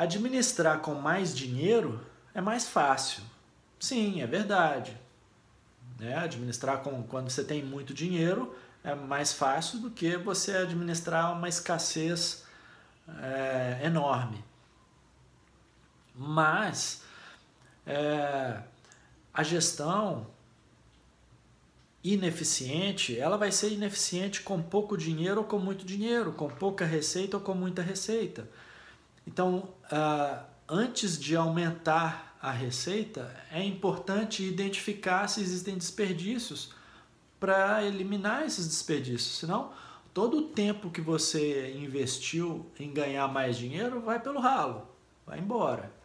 Administrar com mais dinheiro é mais fácil. Sim, é verdade. Né? Administrar com, quando você tem muito dinheiro é mais fácil do que você administrar uma escassez é, enorme. Mas é, a gestão ineficiente, ela vai ser ineficiente com pouco dinheiro ou com muito dinheiro, com pouca receita ou com muita receita. Então, uh, antes de aumentar a receita, é importante identificar se existem desperdícios para eliminar esses desperdícios. Senão, todo o tempo que você investiu em ganhar mais dinheiro vai pelo ralo, vai embora.